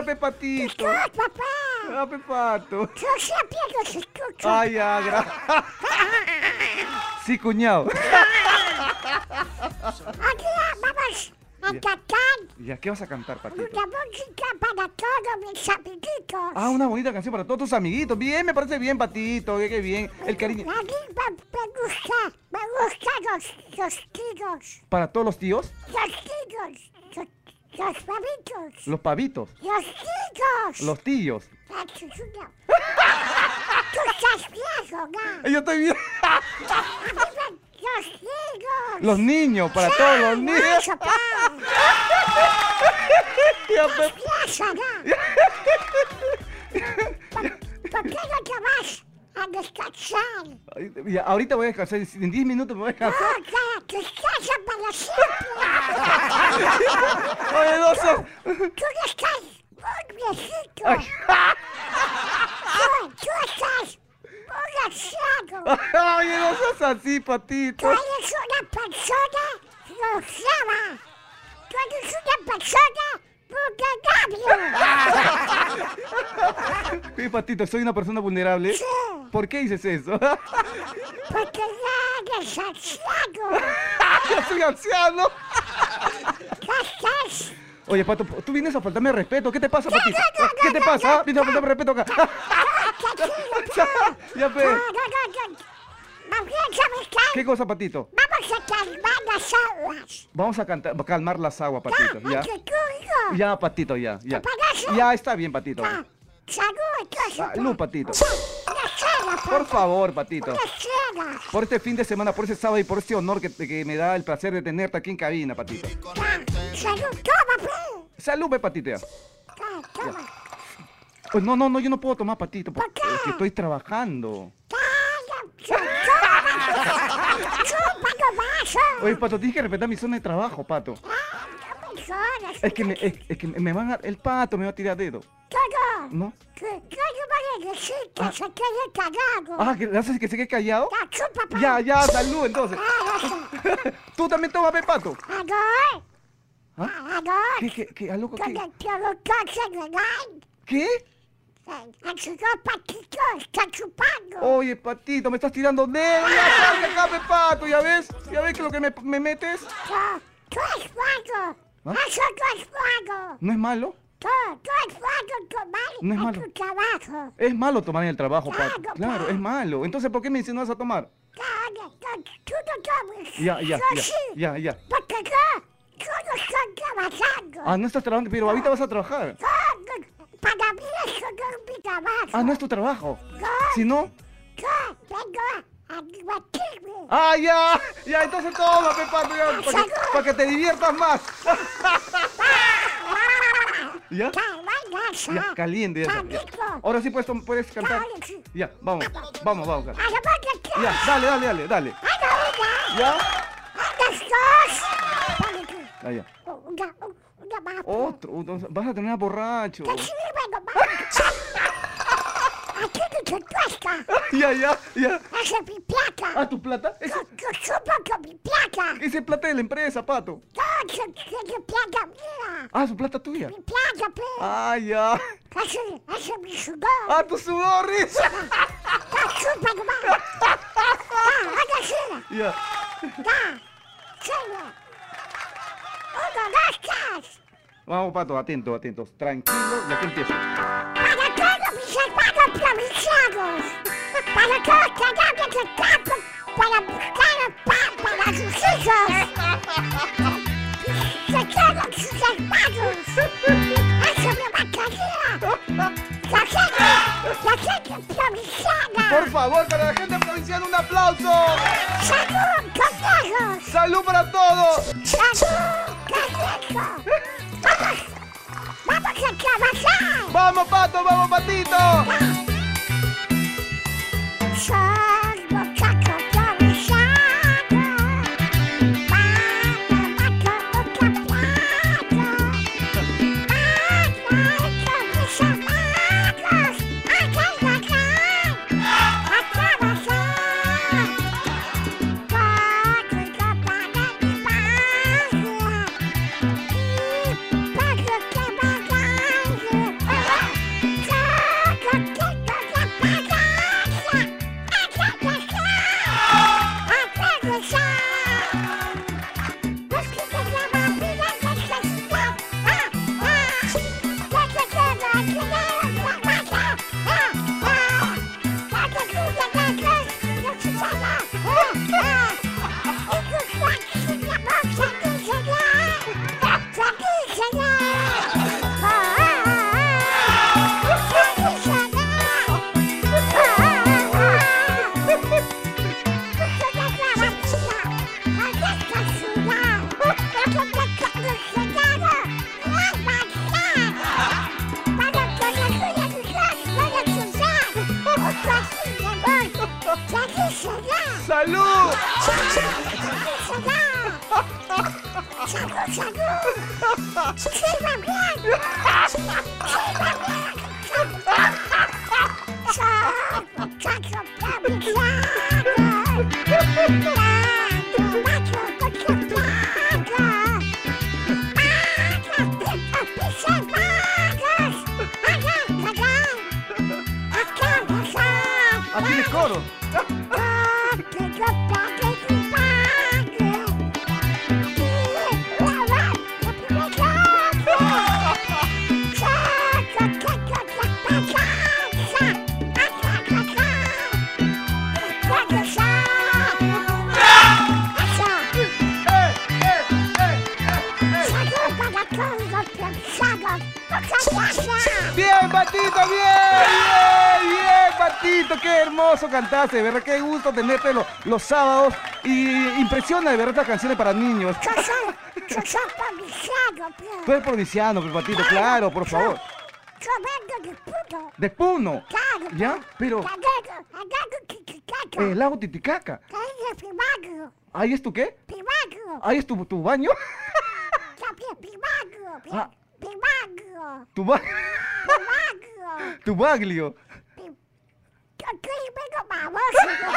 Ya, pe, patito. Escucha, papá. Ya, pe, pato. Yo. Ay, ya, gra- Sí, cuñado. Aquí vamos a cantar Ya, ¿qué vas a cantar, patito? una música para todos mis amiguitos. Ah, una bonita canción para todos tus amiguitos. Bien, me parece bien, patito. Qué, qué bien. El cariño. A mí me, me gusta, me gustan los, los tíos. ¿Para todos los tíos? Los tíos. Los, los pavitos. Los pavitos. Los tíos. Los tíos. Tú, estás viejo, ¿no? Yo estoy me- Los tíos. Los niños, para todos los niños. Eso, pa. Ya, pe- ¿no? ¿Por, qué no te vas a descansar? Ya, ahorita voy a descansar. En 10 minutos me voy a descansar. No, descansa para siempre. Oye, no son. Tú no estás muy viejito. Ay, Tú, tú estás muy anciano. Oye, no seas así, Tú patito. eres una persona longeva. Tú eres una persona vulnerable. Sí, patito, soy una persona vulnerable. Sí, ¿Por qué dices eso? porque ya eres anciano. Yo soy anciano. Oye, Pato, tú vienes a faltarme respeto. ¿Qué te pasa, Patito? ¿Qué te pasa? ah? Vienes a faltarme respeto acá. Tranquilo, Ya, no. ya, No, pe. no, no, no. Más bien, ¿sabes qué? ¿Qué cosa, Patito? Vamos a calmar las aguas. Vamos a cantar, calmar las aguas, Patito. Ya, ¿Ya? Patito, ya, ya. Ya está bien, Patito. Ah, Salud. Salud, Patito. Cena, Por favor, Patito. Una cena. Por este fin de semana, por ese sábado y por este honor que, que me da el placer de tenerte aquí en cabina, Patito. Ya, Salud, toma, pe. Salud, Patito. ya. Ya, toma. Pues no, no, no, yo no puedo tomar, Patito, ¿Por porque qué? es que estoy trabajando. Oye, Pato, tienes que respetar mi zona de trabajo, Pato. Es que me, es, es que me van a... El Pato me va a tirar dedo. ¿No? Que, a decir que se quede cagado. Ah, ¿que haces que se quede callado? Ya, chupa. Ya, ya, salud, entonces. Ah. Tú también tomas, ve, Pato. Agora. ¿Ah? Agora. ¿Qué, qué, qué, a loco, Con qué? ¿Qué? Señor Patito está chupando. Oye, Patito, me estás tirando dedo. Ya, salga acá, ve, Pato, ¿ya ves? ¿Ya ves que lo que me, me metes? Tú, tú eres mago. ¿Ah? Eso no es mago. ¿No es malo? Eres mago tomar No es malo. tu trabajo. Es malo tomar en el trabajo, Claro, Pato. Claro, es malo. Entonces, ¿por qué me insinúas a tomar? Claro, tú, tú no tomes. Ya, ya, Yo ya, sí, ya, ya. Porque yo, yo no estoy trabajando. Ah, no estás trabajando, pero ahorita vas a trabajar. No- para mí eso no es mi trabajo. Ah, no es tu trabajo. Si no... yo vengo a. Ah, ya, ya, entonces toma, pe, Pato, ya, para para que te diviertas más. ¿Ya? Ya, caliente. Ya, ya. Ahora sí puedes, puedes cantar. Ya, vamos, vamos, vamos. Ya, dale, dale, dale, dale. Ya. Ah, ya. Una, una más. Otro, vas a tener borracho. Que no se cuesta. Ya, ya, ya. Esa es mi plata. Ah, ¿tu plata? Ese, Yo, yo supo mi plata. ese es plata de la empresa, Pato. No, es plata mía. Ah, su plata tuya. Mi plata, pe. Ah, ya. Ese, ese es mi sudor. Ah, tu sudor, Riz. Chupa nomás. Ya. Uno, dos, tres. Vamos, Pato, atento, atentos. Tranquilo, ya que empiezo. Provincianos. Para todos los canales del campo. Para buscar pan para sus hijos. Se quedan sus hermanos. Eso me mataría. La gente, la gente provinciana. Por favor, para la gente provincial, un aplauso. Salud, conejos. ¡Salud para todos! Salud, conejo. Vamos, vamos a trabajar. ¡Vamos, Pato! ¡Vamos, Patito! ¡Salud! ¡Salud! Bien, Patito, bien, Patito, qué hermoso cantaste, de verdad, qué gusto tenerte los, los sábados y impresiona de verdad estas canciones para niños. Tú eres provinciano, pues, Patito, claro, por favor. De Puno. Claro. ¿Ya? Pero el lago Titicaca. ¿Ahí es tu qué? ¿Ahí es tu, tu baño? Ah. Tu ba... Tu baglio.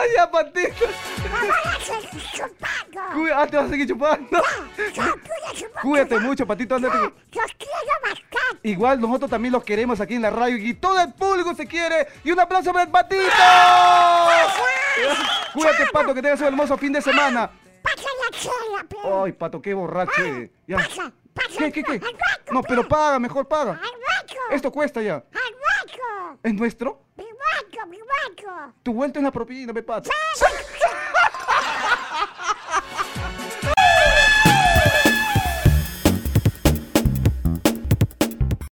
Ay, ya, Patito. Cuí- Ah, te vas a seguir chupando. Cuídate mucho, Patito, ándate. Los quiero bastante. Igual nosotros también los queremos aquí en la radio y todo el público se quiere. Y un aplauso para el Patito. Cuídate, Pato, que tengas un hermoso fin de semana. Ay, Pato, qué borracho. eres. Ya. Pasa, pasa. ¿Qué, qué, qué? Al banco, No, pero paga, mejor paga. Al banco. Esto cuesta ya. Al banco. ¿Es nuestro? Mi banco, mi banco. Tu vuelta es la propina, pe Pato. Saco,